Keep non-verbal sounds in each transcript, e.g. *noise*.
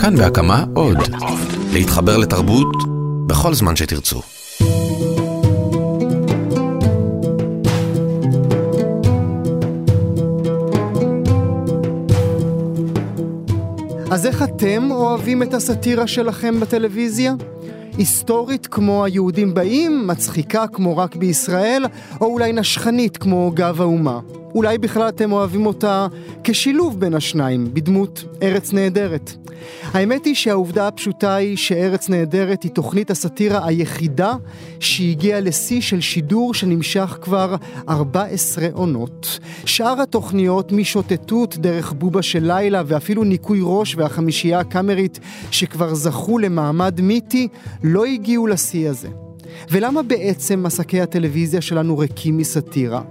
כאן בהקמה עוד. להתחבר לתרבות בכל זמן שתרצו. אז איך אתם אוהבים את הסאטירה שלכם בטלוויזיה? היסטורית כמו היהודים באים, מצחיקה כמו רק בישראל, או אולי נשכנית כמו גב האומה. אולי בכלל אתם אוהבים אותה כשילוב בין השניים, בדמות ארץ נהדרת. האמת היא שהעובדה הפשוטה היא שארץ נהדרת היא תוכנית הסאטירה היחידה שהגיעה לשיא של שידור שנמשך כבר 14 עונות. שאר התוכניות משוטטות דרך בובה של לילה ואפילו ניקוי ראש והחמישייה הקאמרית שכבר זכו למעמד מיתי לא הגיעו לשיא הזה. ולמה בעצם מסקי הטלוויזיה שלנו ריקים מסאטירה?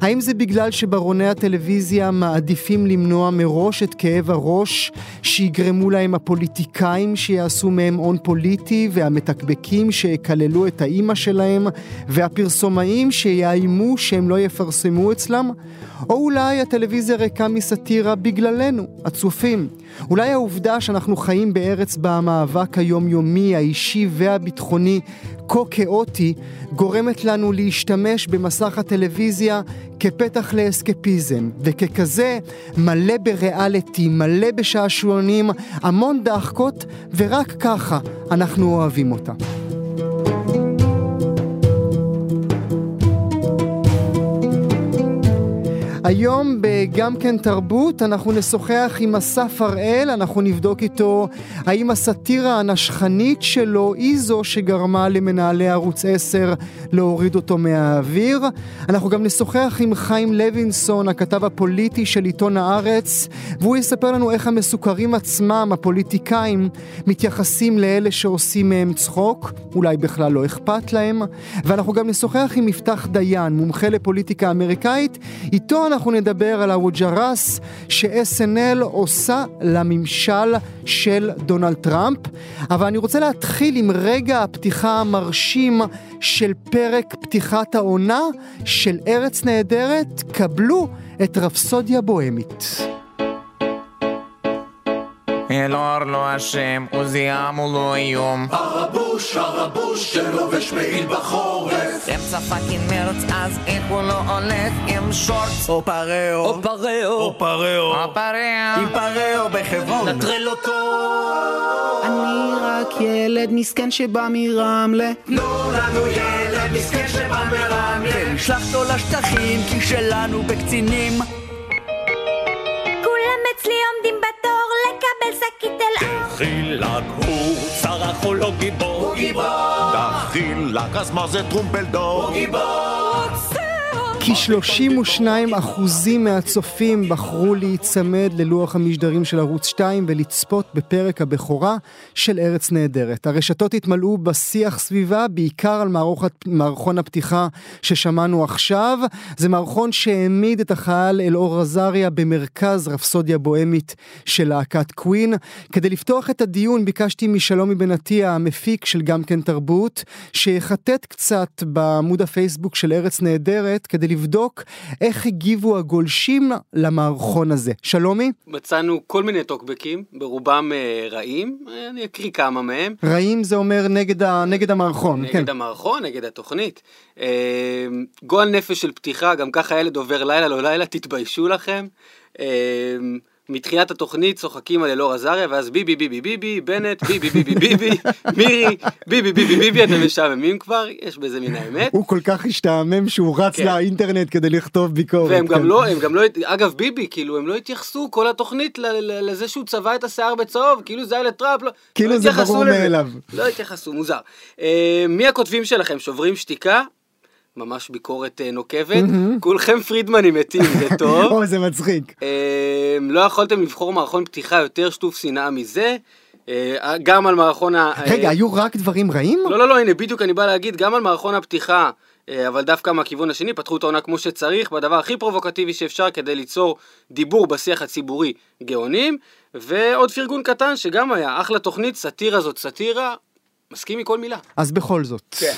האם זה בגלל שברוני הטלוויזיה מעדיפים למנוע מראש את כאב הראש שיגרמו להם הפוליטיקאים שיעשו מהם הון פוליטי והמתקבקים שיקללו את האימא שלהם והפרסומאים שיאיימו שהם לא יפרסמו אצלם? או אולי הטלוויזיה ריקה מסאטירה בגללנו, הצופים. אולי העובדה שאנחנו חיים בארץ בה המאבק היומיומי, האישי והביטחוני כה כאוטי, גורמת לנו להשתמש במסך הטלוויזיה כפתח לאסקפיזם, וככזה מלא בריאליטי, מלא בשעשועונים, המון דחקות, ורק ככה אנחנו אוהבים אותה. היום בגם כן תרבות אנחנו נשוחח עם אסף הראל, אנחנו נבדוק איתו האם הסאטירה הנשכנית שלו היא זו שגרמה למנהלי ערוץ 10 להוריד אותו מהאוויר. אנחנו גם נשוחח עם חיים לוינסון, הכתב הפוליטי של עיתון הארץ, והוא יספר לנו איך המסוכרים עצמם, הפוליטיקאים, מתייחסים לאלה שעושים מהם צחוק, אולי בכלל לא אכפת להם. ואנחנו גם נשוחח עם מפתח דיין, מומחה לפוליטיקה אמריקאית, איתו אנחנו נדבר על הווג'רס ש-SNL עושה לממשל של דונלד טראמפ. אבל אני רוצה להתחיל עם רגע הפתיחה המרשים של פרק פתיחת העונה של ארץ נהדרת. קבלו את רפסודיה בוהמית. אלאור לא אשם, עזריה הוא לא איום. הרבוש, הרבוש שלובש מעיל בחורף. אמצע fucking מרץ, אז איך הוא לא הולך עם שורטס? או פרעו, או פרעו, או פרעו, או פרעו, עם פרעו בחברון. נטרל אותו. אני רק ילד מסכן שבא מרמלה. תנו לנו ילד מסכן שבא מרמלה. ונשלח אותו לשטחים, כי שלנו בקצינים. כולם אצלי עומדים בתור לקבל שקית אל אור. דחילק הוא צרח הוא לא גיבור. הוא גיבור. דחילק אז מה זה טרומפלדור? הוא גיבור. כ-32 אחוזים מהצופים בחרו להיצמד ללוח המשדרים של ערוץ 2 ולצפות בפרק הבכורה של ארץ נהדרת. הרשתות התמלאו בשיח סביבה, בעיקר על מערכות, מערכון הפתיחה ששמענו עכשיו. זה מערכון שהעמיד את החייל אלאור עזריה במרכז רפסודיה בוהמית של להקת קווין. כדי לפתוח את הדיון ביקשתי משלומי בן עטיה, המפיק של גם כן תרבות, שיחטט קצת בעמוד הפייסבוק של ארץ נהדרת כדי לבדוק איך הגיבו הגולשים למערכון הזה. שלומי? מצאנו כל מיני טוקבקים, ברובם אה, רעים, אה, אני אקריא כמה מהם. רעים זה אומר נגד, ה, נגד המערכון, נגד כן. המערכון, נגד התוכנית. אה, גועל נפש של פתיחה, גם ככה ילד עובר לילה לא לילה, תתביישו לכם. אה, מתחילת התוכנית צוחקים על אלאור עזריה, ואז ביבי ביבי ביבי, בנט, ביבי ביבי ביבי, מירי, ביבי ביבי ביבי, אתם משעממים כבר, יש בזה מן האמת. הוא כל כך השתעמם שהוא רץ כן. לאינטרנט כדי לכתוב ביקורת. והם כן. גם לא, הם גם לא, אגב ביבי, כאילו הם לא התייחסו כל התוכנית לזה שהוא צבע את השיער בצהוב, כאילו זה היה לטראמפ, לא, כאילו לא זה ברור. מאליו. לא התייחסו, מוזר. אה, מי הכותבים שלכם? שוברים שתיקה? ממש ביקורת אה, נוקבת. כולכם פרידמנים מתים, זה *laughs* טוב. או, זה מצחיק. אה, לא יכולתם לבחור מערכון פתיחה יותר שטוף שנאה מזה. אה, גם על מערכון ה... רגע, אה, היו רק דברים רעים? לא, לא, לא, הנה, בדיוק אני בא להגיד, גם על מערכון הפתיחה, אבל דווקא מהכיוון השני, פתחו את העונה כמו שצריך, בדבר הכי פרובוקטיבי שאפשר כדי ליצור דיבור בשיח הציבורי גאונים, ועוד פרגון קטן שגם היה, אחלה תוכנית, סאטירה זאת סאטירה, מסכים מכל מילה. אז בכל זאת. כן.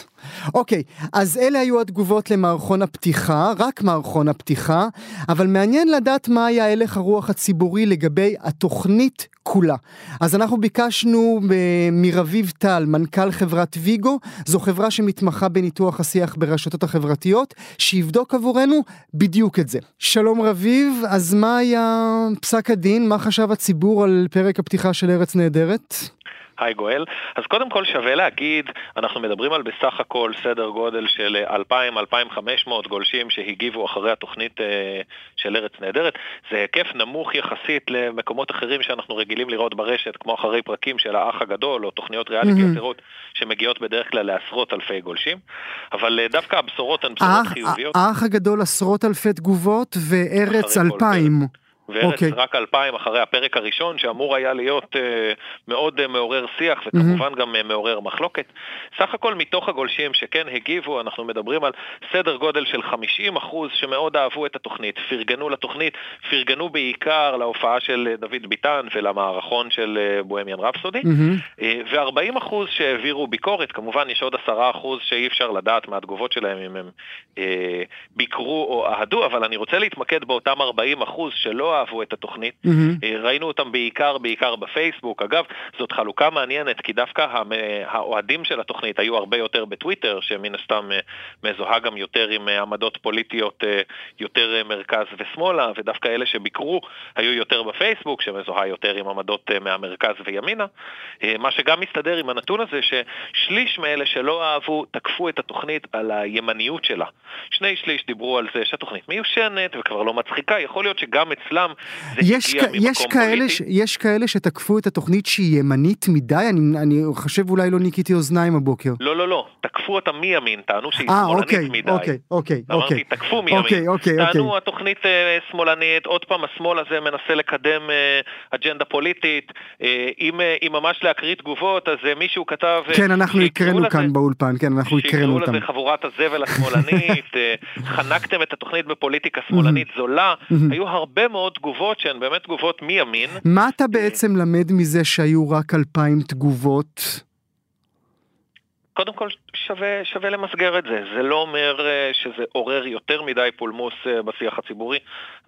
אוקיי, אז אלה היו התגובות למערכון הפתיחה, רק מערכון הפתיחה, אבל מעניין לדעת מה היה הלך הרוח הציבורי לגבי התוכנית כולה. אז אנחנו ביקשנו אה, מרביב טל, מנכ"ל חברת ויגו, זו חברה שמתמחה בניתוח השיח ברשתות החברתיות, שיבדוק עבורנו בדיוק את זה. שלום רביב, אז מה היה פסק הדין? מה חשב הציבור על פרק הפתיחה של ארץ נהדרת? היי גואל. אז קודם כל שווה להגיד, אנחנו מדברים על בסך הכל סדר גודל של 2,000-2,500 גולשים שהגיבו אחרי התוכנית אה, של ארץ נהדרת. זה היקף נמוך יחסית למקומות אחרים שאנחנו רגילים לראות ברשת, כמו אחרי פרקים של האח הגדול או תוכניות ריאליטי mm-hmm. אחרות שמגיעות בדרך כלל לעשרות אלפי גולשים. אבל אה, דווקא הבשורות הן בשורות חיוביות. האח הגדול עשרות אלפי תגובות וארץ אלפיים. וארץ okay. אוקיי. רק אלפיים אחרי הפרק הראשון, שאמור היה להיות uh, מאוד uh, מעורר שיח וכמובן mm-hmm. גם uh, מעורר מחלוקת. סך הכל מתוך הגולשים שכן הגיבו, אנחנו מדברים על סדר גודל של 50 אחוז שמאוד אהבו את התוכנית, פרגנו לתוכנית, פרגנו בעיקר להופעה של דוד ביטן ולמערכון של uh, בוהמיאן רפסודי, mm-hmm. uh, ו-40 אחוז שהעבירו ביקורת, כמובן יש עוד 10 אחוז שאי אפשר לדעת מהתגובות שלהם אם הם uh, ביקרו או אהדו, אבל אני רוצה להתמקד באותם 40 אחוז שלא אהבו את התוכנית. Mm-hmm. ראינו אותם בעיקר, בעיקר בפייסבוק. אגב, זאת חלוקה מעניינת, כי דווקא האוהדים של התוכנית היו הרבה יותר בטוויטר, שמן הסתם אה, מזוהה גם יותר עם אה, עמדות פוליטיות יותר מרכז ושמאלה, ודווקא אלה שביקרו היו יותר בפייסבוק, שמזוהה יותר עם עמדות מהמרכז וימינה. מה שגם מסתדר עם הנתון הזה, ששליש מאלה שלא אהבו תקפו את התוכנית על הימניות שלה. שני שליש דיברו על זה שהתוכנית מיושנת וכבר לא מצחיקה, יכול להיות שגם אצלם זה יש, הגיע ממקום יש כאלה, ש, יש כאלה שתקפו את התוכנית שהיא ימנית מדי? אני, אני חושב אולי לא ניקיתי אוזניים הבוקר. לא, לא, לא. תקפו אותה מימין, טענו שהיא 아, שמאלנית אוקיי, מדי. אוקיי, אוקיי. אמרתי, אוקיי. תקפו מימין. אוקיי, אוקיי, טענו, אוקיי. התוכנית אה, שמאלנית, עוד פעם, השמאל הזה מנסה לקדם אה, אג'נדה פוליטית. אה, אם, אה, אם ממש להקריא תגובות, אז אה, מישהו כתב... אה, כן, אנחנו הקראנו לזה- כאן באולפן, כן, אנחנו הקראנו אותם. שיקראו לזה חבורת הזבל השמאלנית, *laughs* אה, חנקתם את התוכנית בפוליטיקה שמאלנית זולה. היו הרבה מאוד תגובות שהן באמת תגובות מימין. מה אתה בעצם למד מזה שהיו רק אלפיים תגובות? קודם כל שווה, שווה למסגר את זה, זה לא אומר אה, שזה עורר יותר מדי פולמוס אה, בשיח הציבורי,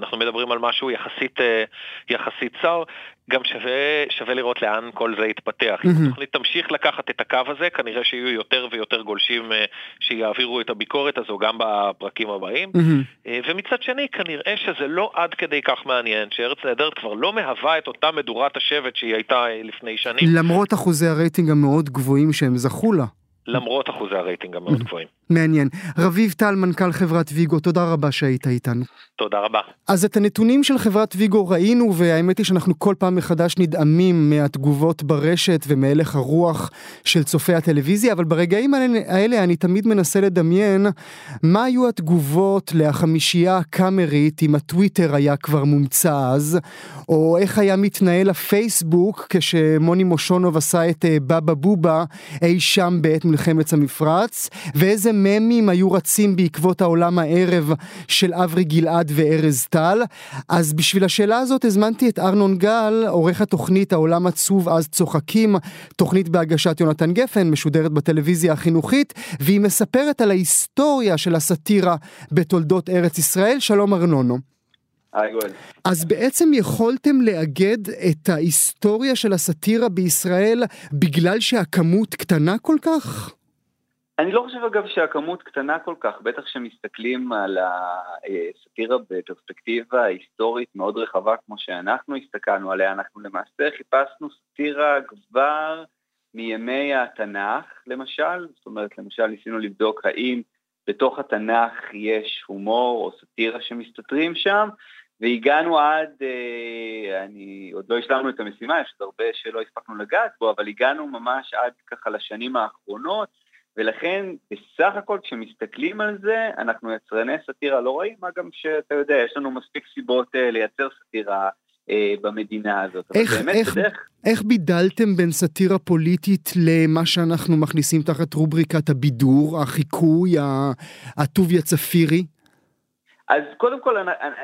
אנחנו מדברים על משהו יחסית, אה, יחסית צר, גם שווה, שווה לראות לאן כל זה יתפתח. אם התוכנית תמשיך לקחת את הקו הזה, כנראה שיהיו יותר ויותר גולשים אה, שיעבירו את הביקורת הזו גם בפרקים הבאים, אה, ומצד שני כנראה שזה לא עד כדי כך מעניין, שארץ נהדרת כבר לא מהווה את אותה מדורת השבט שהיא הייתה אה, לפני שנים. למרות אחוזי הרייטינג המאוד גבוהים שהם זכו לה. למרות אחוזי הרייטינג המאוד גבוהים. מעניין. רביב טל, מנכ"ל חברת ויגו, תודה רבה שהיית איתנו. תודה רבה. אז את הנתונים של חברת ויגו ראינו, והאמת היא שאנחנו כל פעם מחדש נדהמים מהתגובות ברשת ומהלך הרוח של צופי הטלוויזיה, אבל ברגעים האלה, אני תמיד מנסה לדמיין מה היו התגובות לחמישייה הקאמרית אם הטוויטר היה כבר מומצא אז, או איך היה מתנהל הפייסבוק כשמוני מושונוב עשה את אה, בבא בובה אי שם בעת מלחמת המפרץ, ואיזה ממים היו רצים בעקבות העולם הערב של אברי גלעד וארז טל. אז בשביל השאלה הזאת הזמנתי את ארנון גל, עורך התוכנית העולם עצוב אז צוחקים, תוכנית בהגשת יונתן גפן, משודרת בטלוויזיה החינוכית, והיא מספרת על ההיסטוריה של הסאטירה בתולדות ארץ ישראל. שלום ארנונו. אז בעצם יכולתם לאגד את ההיסטוריה של הסאטירה בישראל בגלל שהכמות קטנה כל כך? אני לא חושב אגב שהכמות קטנה כל כך, בטח כשמסתכלים על הסאטירה בפרספקטיבה היסטורית מאוד רחבה כמו שאנחנו הסתכלנו עליה, אנחנו למעשה חיפשנו סאטירה כבר מימי התנ"ך למשל, זאת אומרת למשל ניסינו לבדוק האם בתוך התנ"ך יש הומור או סאטירה שמסתתרים שם, והגענו עד, אה, אני עוד לא השלמנו את המשימה, יש עוד הרבה שלא הספקנו לגעת בו, אבל הגענו ממש עד ככה לשנים האחרונות, ולכן בסך הכל כשמסתכלים על זה, אנחנו יצרני סאטירה לא רואים, מה גם שאתה יודע, יש לנו מספיק סיבות אה, לייצר סאטירה אה, במדינה הזאת. איך, באמת, איך, בדרך... איך בידלתם בין סאטירה פוליטית למה שאנחנו מכניסים תחת רובריקת הבידור, החיקוי, הטוביה צפירי? אז קודם כל,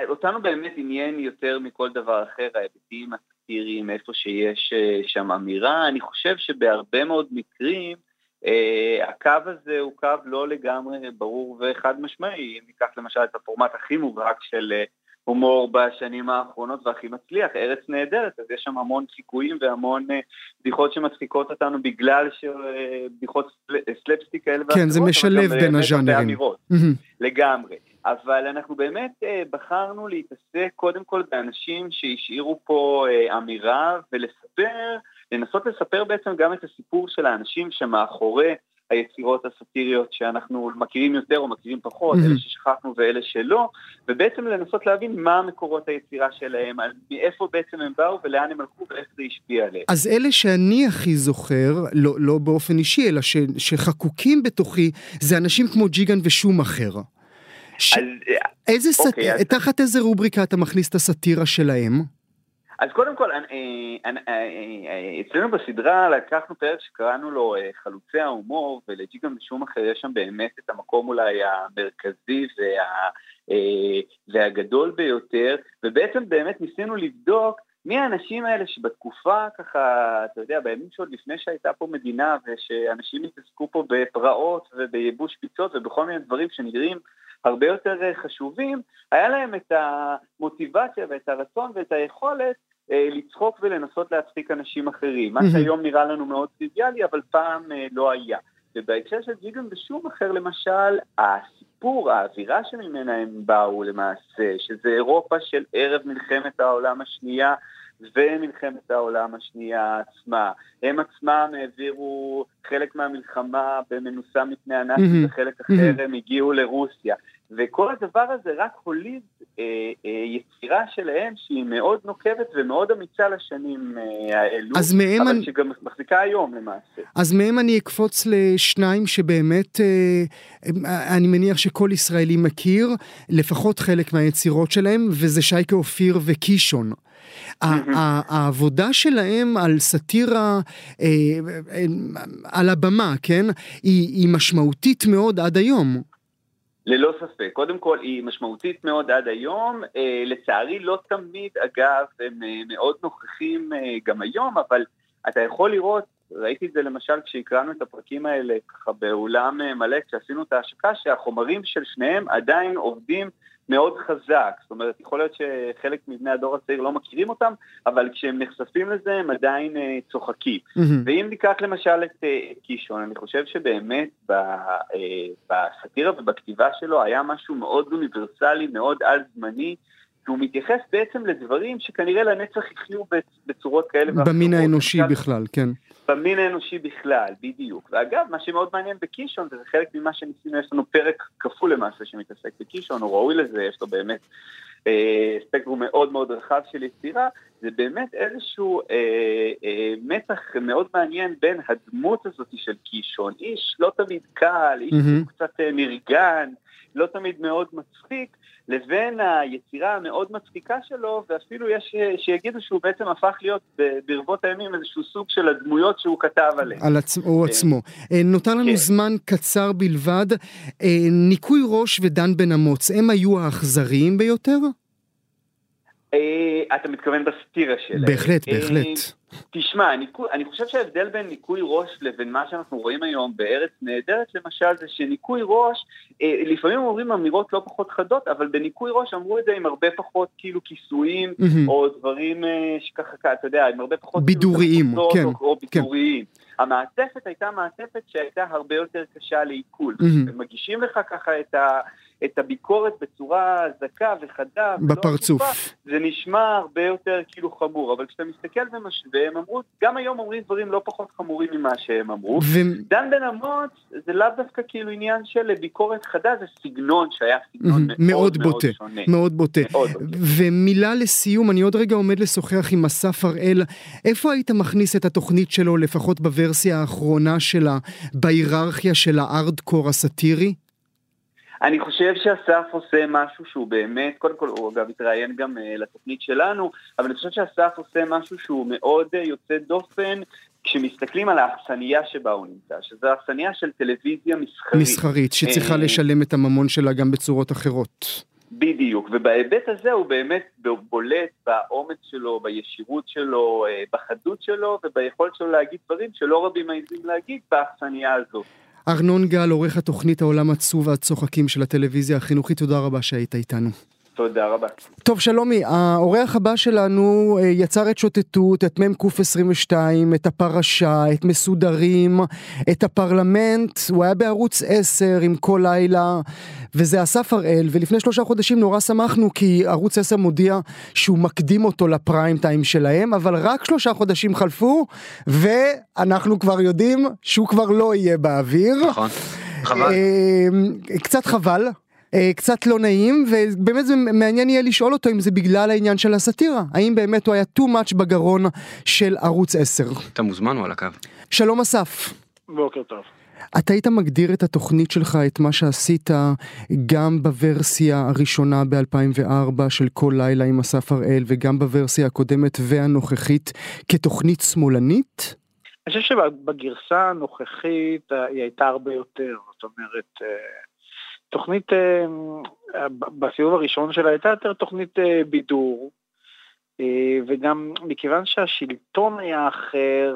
אותנו באמת עניין יותר מכל דבר אחר, ההיבטים הסאטיריים, איפה שיש אה, שם אמירה. אני חושב שבהרבה מאוד מקרים, Uh, הקו הזה הוא קו לא לגמרי ברור וחד משמעי, אם ניקח למשל את הפורמט הכי מובהק של uh, הומור בשנים האחרונות והכי מצליח, ארץ נהדרת, אז יש שם המון חיקויים והמון uh, בדיחות שמצחיקות אותנו בגלל שבדיחות סלפסטיק כאלה כן, זה משלב בין הז'אנרים. לגמרי. אבל אנחנו באמת בחרנו להתעסק קודם כל באנשים שהשאירו פה אמירה ולספר, לנסות לספר בעצם גם את הסיפור של האנשים שמאחורי היצירות הסאטיריות שאנחנו מכירים יותר או מכירים פחות, mm-hmm. אלה ששכחנו ואלה שלא, ובעצם לנסות להבין מה מקורות היצירה שלהם, מאיפה בעצם הם באו ולאן הם הלכו ואיך זה השפיע עליהם. אז אלה שאני הכי זוכר, לא, לא באופן אישי, אלא ש, שחקוקים בתוכי, זה אנשים כמו ג'יגן ושום אחר. ש... אז, איזה אוקיי, סט... אז... תחת איזה רובריקה אתה מכניס את הסאטירה שלהם? אז קודם כל, אני, אני, אני, אצלנו בסדרה לקחנו פרק שקראנו לו חלוצי ההומור, ולג'יגם בשום אחר יש שם באמת את המקום אולי המרכזי וה, והגדול ביותר, ובעצם באמת ניסינו לבדוק מי האנשים האלה שבתקופה ככה, אתה יודע, בימים שעוד לפני שהייתה פה מדינה ושאנשים התעסקו פה בפרעות ובייבוש פיצות ובכל מיני דברים שנראים הרבה יותר אה, חשובים, היה להם את המוטיבציה ואת הרצון ואת היכולת אה, לצחוק ולנסות להצחיק אנשים אחרים, מה שהיום נראה לנו מאוד טריוויאלי, אבל פעם אה, לא היה. ובהקשר של ג'יגן ושום אחר למשל, הסיפור, האווירה שממנה הם באו למעשה, שזה אירופה של ערב מלחמת העולם השנייה ומלחמת העולם השנייה עצמה. הם עצמם העבירו חלק מהמלחמה במנוסה מפני הנאצים, וחלק אחר הם הגיעו לרוסיה. וכל הדבר הזה רק הוליד אה, אה, יצירה שלהם שהיא מאוד נוקבת ומאוד אמיצה לשנים אה, האלו, אז מהם אבל אני... שגם מחזיקה היום למעשה. אז מהם אני אקפוץ לשניים שבאמת אה, אני מניח שכל ישראלי מכיר, לפחות חלק מהיצירות שלהם, וזה שייקה אופיר וקישון. העבודה שלהם על סאטירה אה, אה, על הבמה, כן, היא משמעותית מאוד עד היום. ללא ספק. קודם כל, היא משמעותית מאוד עד היום. אה, לצערי, לא תמיד, אגב, הם אה, מאוד נוכחים אה, גם היום, אבל אתה יכול לראות, ראיתי את זה למשל כשהקראנו את הפרקים האלה ככה באולם אה, מלא, כשעשינו את ההשקה, שהחומרים של שניהם עדיין עובדים מאוד חזק. זאת אומרת, יכול להיות שחלק מבני הדור הצעיר לא מכירים אותם, אבל כשהם נחשפים לזה הם עדיין אה, צוחקים. Mm-hmm. ואם ניקח למשל את אה, קישון, אני חושב שבאמת אה, בסאטירה ובכתיבה שלו היה משהו מאוד אוניברסלי, מאוד על-זמני. שהוא מתייחס בעצם לדברים שכנראה לנצח יחיו בצורות כאלה ואחרות. במין האנושי בכלל, כן. במין האנושי בכלל, בדיוק. ואגב, מה שמאוד מעניין בקישון, וזה חלק ממה שניסינו, יש לנו פרק כפול למעשה שמתעסק בקישון, הוא ראוי לזה, יש לו באמת אה, ספקטרום מאוד מאוד רחב של יצירה, זה באמת איזשהו אה, אה, מתח מאוד מעניין בין הדמות הזאת של קישון, איש לא תמיד קל, איש mm-hmm. קצת אה, נרגן, לא תמיד מאוד מצחיק, לבין היצירה המאוד מצחיקה שלו, ואפילו יש שיגידו שהוא בעצם הפך להיות ברבות הימים איזשהו סוג של הדמויות שהוא כתב עליהן. על עצ... הוא עצמו. אה, נותר לנו כן. זמן קצר בלבד. אה, ניקוי ראש ודן בן אמוץ, הם היו האכזריים ביותר? אה, אתה מתכוון בסטירה שלהם. בהחלט, בהחלט. תשמע, אני חושב שההבדל בין ניקוי ראש לבין מה שאנחנו רואים היום בארץ נהדרת למשל, זה שניקוי ראש, אה, לפעמים אומרים אמירות לא פחות חדות, אבל בניקוי ראש אמרו את זה עם הרבה פחות כאילו כיסויים. או דברים אה, שככה, אתה יודע, עם הרבה פחות... כאילו בידוריים, כן. או, או בידוריים. כן. המעטפת הייתה מעטפת שהייתה הרבה יותר קשה לעיכול. ומגישים לך ככה את ה... את הביקורת בצורה זכה וחדה. בפרצוף. לא זה נשמע הרבה יותר כאילו חמור, אבל כשאתה מסתכל ומשווה, הם אמרו, גם היום אומרים דברים לא פחות חמורים ממה שהם אמרו. ו... דן בן אמוץ זה לאו דווקא כאילו עניין של ביקורת חדה, זה סגנון שהיה סגנון מאוד מאוד, בוטה, מאוד שונה. מאוד בוטה. מאוד בוטה. ומילה לסיום, אני עוד רגע עומד לשוחח עם אסף הראל, איפה היית מכניס את התוכנית שלו, לפחות בוורסיה האחרונה שלה, בהיררכיה של הארדקור הסאטירי? אני חושב שאסף עושה משהו שהוא באמת, קודם כל הוא אגב התראיין גם uh, לתוכנית שלנו, אבל אני חושב שאסף עושה משהו שהוא מאוד uh, יוצא דופן כשמסתכלים על האכסניה שבה הוא נמצא, שזו אכסניה של טלוויזיה מסחרית. מסחרית, שצריכה uh, לשלם את הממון שלה גם בצורות אחרות. בדיוק, ובהיבט הזה הוא באמת בולט באומץ שלו, בישירות שלו, אה, בחדות שלו וביכולת שלו להגיד דברים שלא רבים מעזים להגיד באכסניה הזאת. ארנון גל, עורך התוכנית העולם עצוב והצוחקים של הטלוויזיה החינוכית, תודה רבה שהיית איתנו. תודה רבה. טוב, שלומי, האורח הבא שלנו אה, יצר את שוטטות, את מ"ק 22, את הפרשה, את מסודרים, את הפרלמנט, הוא היה בערוץ 10 עם כל לילה, וזה אסף הראל, ולפני שלושה חודשים נורא שמחנו כי ערוץ 10 מודיע שהוא מקדים אותו לפריים טיים שלהם, אבל רק שלושה חודשים חלפו, ואנחנו כבר יודעים שהוא כבר לא יהיה באוויר. נכון. חבל. אה, קצת חבל, קצת לא נעים, ובאמת זה מעניין יהיה לשאול אותו אם זה בגלל העניין של הסאטירה. האם באמת הוא היה too much בגרון של ערוץ 10. אתה מוזמן, הוא על הקו. שלום אסף. בוקר טוב. אתה היית מגדיר את התוכנית שלך, את מה שעשית, גם בוורסיה הראשונה ב-2004 של כל לילה עם אסף הראל, וגם בוורסיה הקודמת והנוכחית, כתוכנית שמאלנית? אני חושב שבגרסה הנוכחית היא הייתה הרבה יותר, זאת אומרת, אה, תוכנית, אה, בסיבוב הראשון שלה הייתה יותר תוכנית אה, בידור, אה, וגם מכיוון שהשלטון היה אחר,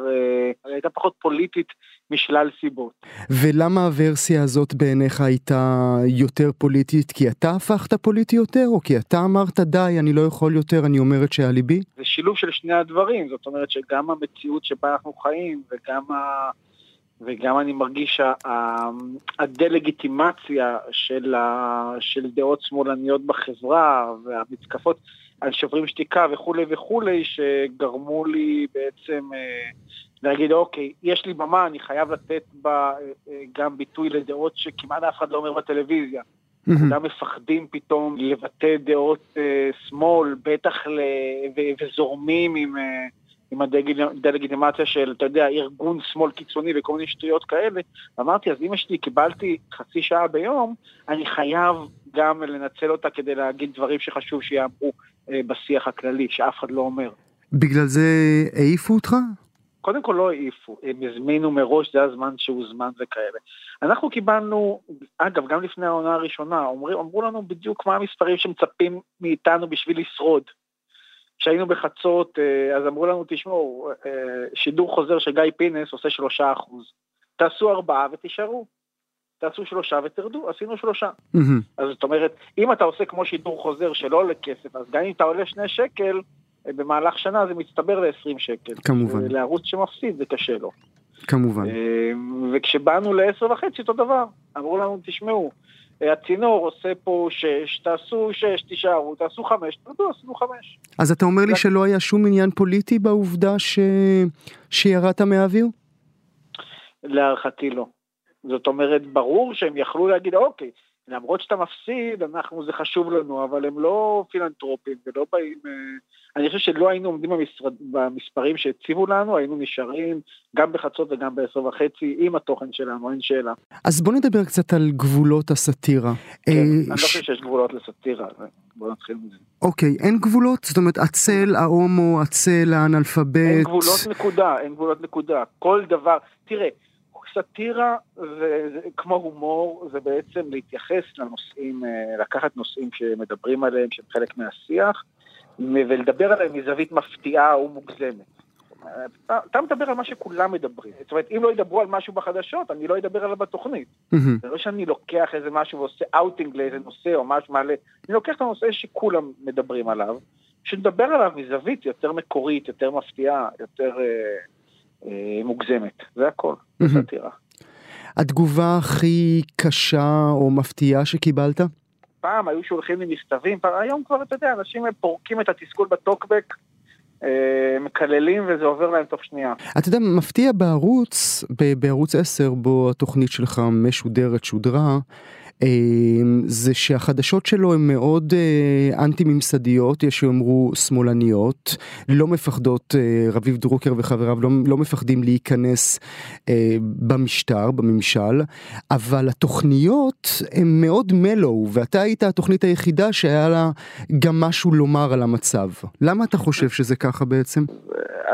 הייתה פחות פוליטית משלל סיבות. ולמה הוורסיה הזאת בעיניך הייתה יותר פוליטית? כי אתה הפכת פוליטי יותר, או כי אתה אמרת די, אני לא יכול יותר, אני אומר את שעל ליבי? זה שילוב של שני הדברים, זאת אומרת שגם המציאות שבה אנחנו חיים וגם ה... וגם אני מרגיש שהדה-לגיטימציה של, של דעות שמאלניות בחברה והמתקפות על שוברים שתיקה וכולי וכולי, שגרמו לי בעצם אה, להגיד, אוקיי, יש לי במה, אני חייב לתת בה אה, גם ביטוי לדעות שכמעט אף אחד לא אומר בטלוויזיה. כולם מפחדים פתאום לבטא דעות אה, שמאל, בטח ל... וזורמים עם... עם הדה-לגיטימציה של, אתה יודע, ארגון שמאל קיצוני וכל מיני שטויות כאלה. אמרתי, אז אמא שלי, קיבלתי חצי שעה ביום, אני חייב גם לנצל אותה כדי להגיד דברים שחשוב שיאמרו אה, בשיח הכללי, שאף אחד לא אומר. בגלל זה העיפו אותך? קודם כל לא העיפו, הם הזמינו מראש, זה הזמן שהוזמן וכאלה. אנחנו קיבלנו, אגב, גם לפני העונה הראשונה, אמרו, אמרו לנו בדיוק מה המספרים שמצפים מאיתנו בשביל לשרוד. כשהיינו בחצות, אה, אז אמרו לנו, תשמעו, אה, שידור חוזר של גיא פינס עושה שלושה אחוז. תעשו ארבעה ותישארו. תעשו שלושה ותרדו, עשינו שלושה. אז זאת אומרת, אם אתה עושה כמו שידור חוזר שלא עולה כסף, אז גם אם אתה עולה שני שקל, אה, במהלך שנה זה מצטבר ל-20 שקל. כמובן. לערוץ שמפסיד זה קשה לו. כמובן. וכשבאנו לעשר וחצי אותו דבר, אמרו לנו, תשמעו, הצינור עושה פה שש, תעשו שש, תישארו, תעשו חמש, תרדו, עשינו חמש. אז אתה אומר לי שלא היה שום עניין פוליטי בעובדה ש... שירדת מהאוויר? להערכתי לא. זאת אומרת, ברור שהם יכלו להגיד, אוקיי, למרות שאתה מפסיד, אנחנו, זה חשוב לנו, אבל הם לא פילנטרופים ולא באים... אה, אני חושב שלא היינו עומדים במשרד, במספרים שהציבו לנו, היינו נשארים גם בחצות וגם בעשר וחצי עם התוכן שלנו, אין שאלה. אז בוא נדבר קצת על גבולות הסאטירה. כן, אה, אני לא חושב שיש גבולות לסאטירה, בוא נתחיל מזה. אוקיי, אין גבולות? זאת אומרת, הצל, ההומו, הצל, האנאלפבית. אין גבולות נקודה, אין גבולות נקודה. כל דבר, תראה, סאטירה זה, זה כמו הומור, זה בעצם להתייחס לנושאים, אה, לקחת נושאים שמדברים עליהם, שהם חלק מהשיח, ולדבר עליהם מזווית מפתיעה ומוגזמת. אתה מדבר על מה שכולם מדברים. זאת אומרת, אם לא ידברו על משהו בחדשות, אני לא אדבר עליו בתוכנית. זה לא שאני לוקח איזה משהו ועושה אאוטינג לאיזה נושא או משהו מעלה, אני לוקח את הנושא שכולם מדברים עליו, שנדבר עליו מזווית יותר מקורית, יותר מפתיעה, יותר אה, אה, מוגזמת. זה הכל, זה סאטירה. התגובה הכי קשה או מפתיעה שקיבלת? פעם היו שולחים לי מכתבים, היום כבר, אתה יודע, אנשים פורקים את התסכול בטוקבק, אה, מקללים וזה עובר להם תוך שנייה. אתה יודע, מפתיע בערוץ, בערוץ 10, בו התוכנית שלך משודרת, שודרה, זה שהחדשות שלו הן מאוד אה, אנטי ממסדיות, יש שיאמרו שמאלניות, לא מפחדות, אה, רביב דרוקר וחבריו לא, לא מפחדים להיכנס אה, במשטר, בממשל, אבל התוכניות הן מאוד מלואו, ואתה היית התוכנית היחידה שהיה לה גם משהו לומר על המצב. למה אתה חושב שזה ככה בעצם?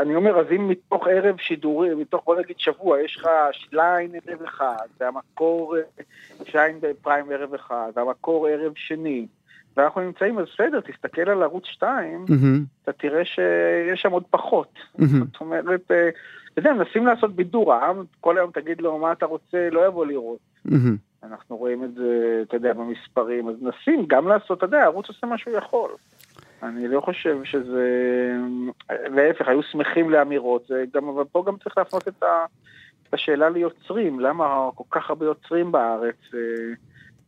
אני אומר, אז אם מתוך ערב שידורי, מתוך בוא נגיד שבוע, יש לך שליין ערב אחד, והמקור שיין בפריים ערב אחד, והמקור ערב שני, ואנחנו נמצאים, אז בסדר, תסתכל על ערוץ 2, מהמם, אתה תראה שיש שם עוד פחות. מהמם. זאת אומרת, אתה יודע, מנסים לעשות בידור, העם כל היום תגיד לו מה אתה רוצה, לא יבוא לראות. מהמם. אנחנו רואים את זה, אתה יודע, במספרים, אז מנסים גם לעשות, אתה יודע, הערוץ עושה מה שהוא יכול. אני לא חושב שזה... להפך, היו שמחים לאמירות, גם, אבל פה גם צריך להפנות את, ה... את השאלה ליוצרים, למה כל כך הרבה יוצרים בארץ אה,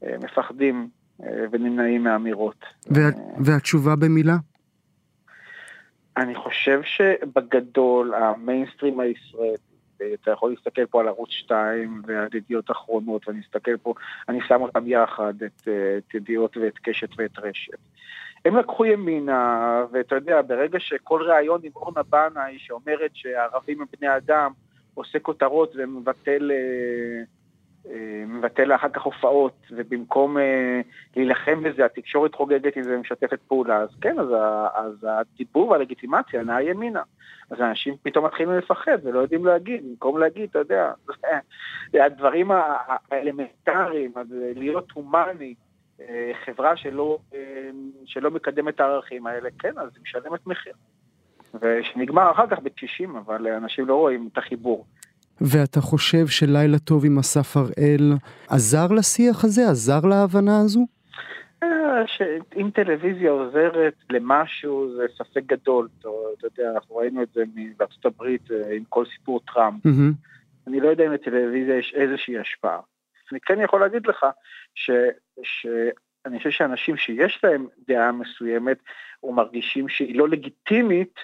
מפחדים אה, ונמנעים מאמירות. וה- והתשובה במילה? אני חושב שבגדול המיינסטרים הישראלי, אתה יכול להסתכל פה על ערוץ 2 ועל ידיעות אחרונות, ואני אסתכל פה, אני שם אותם יחד, את, אה, את ידיעות ואת קשת ואת רשת. הם לקחו ימינה, ואתה יודע, ברגע שכל ראיון עם אורנה בנאי שאומרת שהערבים הם בני אדם, עושה כותרות ומבטל אה, אה, מבטל אחר כך הופעות, ובמקום אה, להילחם בזה, התקשורת חוגגת עם זה ומשתפת פעולה, אז כן, אז, אז הדיבור והלגיטימציה נעה ימינה. אז אנשים פתאום מתחילים לפחד ולא יודעים להגיד, במקום להגיד, אתה יודע, *laughs* הדברים האלמנטריים, להיות הומני, אה, חברה שלא, אה, שלא מקדמת את הערכים האלה, כן, אז היא משלמת מחיר. ושנגמר אחר כך ב-90, אבל אנשים לא רואים את החיבור. ואתה חושב שלילה טוב עם אסף הראל עזר לשיח הזה? עזר להבנה הזו? אה, שאם טלוויזיה עוזרת למשהו זה ספק גדול, אתה אתה יודע, אנחנו ראינו את זה בארצות הברית אה, עם כל סיפור טראמפ. אני לא יודע אם לטלוויזיה יש איזושהי השפעה. אני כן יכול להגיד לך ש, שאני חושב שאנשים שיש להם דעה מסוימת ומרגישים שהיא לא לגיטימית,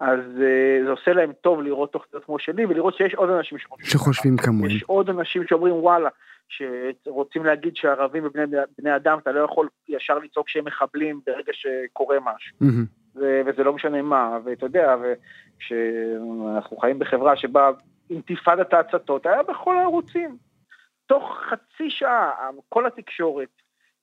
אז uh, זה עושה להם טוב לראות תוכניות כמו שלי ולראות שיש עוד אנשים שחושבים. שחושבים כמוהם. יש עוד אנשים שאומרים וואלה, שרוצים להגיד שערבים ובני בני אדם, אתה לא יכול ישר לצעוק שהם מחבלים ברגע שקורה משהו. מהמם. ו- וזה לא משנה מה, ואתה יודע, כשאנחנו חיים בחברה שבה אינתיפאדת ההצתות היה בכל הערוצים. תוך חצי שעה כל התקשורת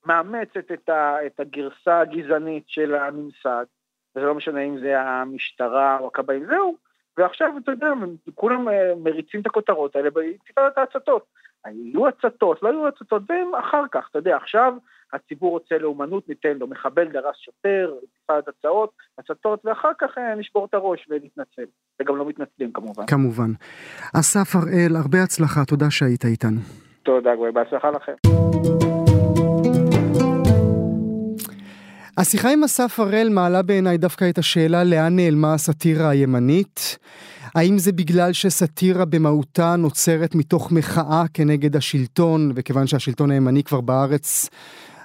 מאמצת את, ה- את הגרסה הגזענית של הממסד, וזה לא משנה אם זה המשטרה או הכבאים, זהו. ועכשיו, אתה יודע, כולם אה, מריצים את הכותרות האלה באינתיפאדת ההצתות. היו הצתות, לא היו הצתות, זה אחר כך, אתה יודע, עכשיו הציבור רוצה לאומנות, ניתן לו מחבל דרס שוטר, אינתיפאדת הצעות, הצתות, ואחר כך אה, נשבור את הראש ונתנצל. וגם לא מתנצלים כמובן. כמובן. אסף הראל, הרבה הצלחה, תודה שהיית איתנו. תודה, גואל, בהצלחה לכם. השיחה עם אסף הראל מעלה בעיניי דווקא את השאלה לאן נעלמה הסאטירה הימנית. האם זה בגלל שסאטירה במהותה נוצרת מתוך מחאה כנגד השלטון, וכיוון שהשלטון הימני כבר בארץ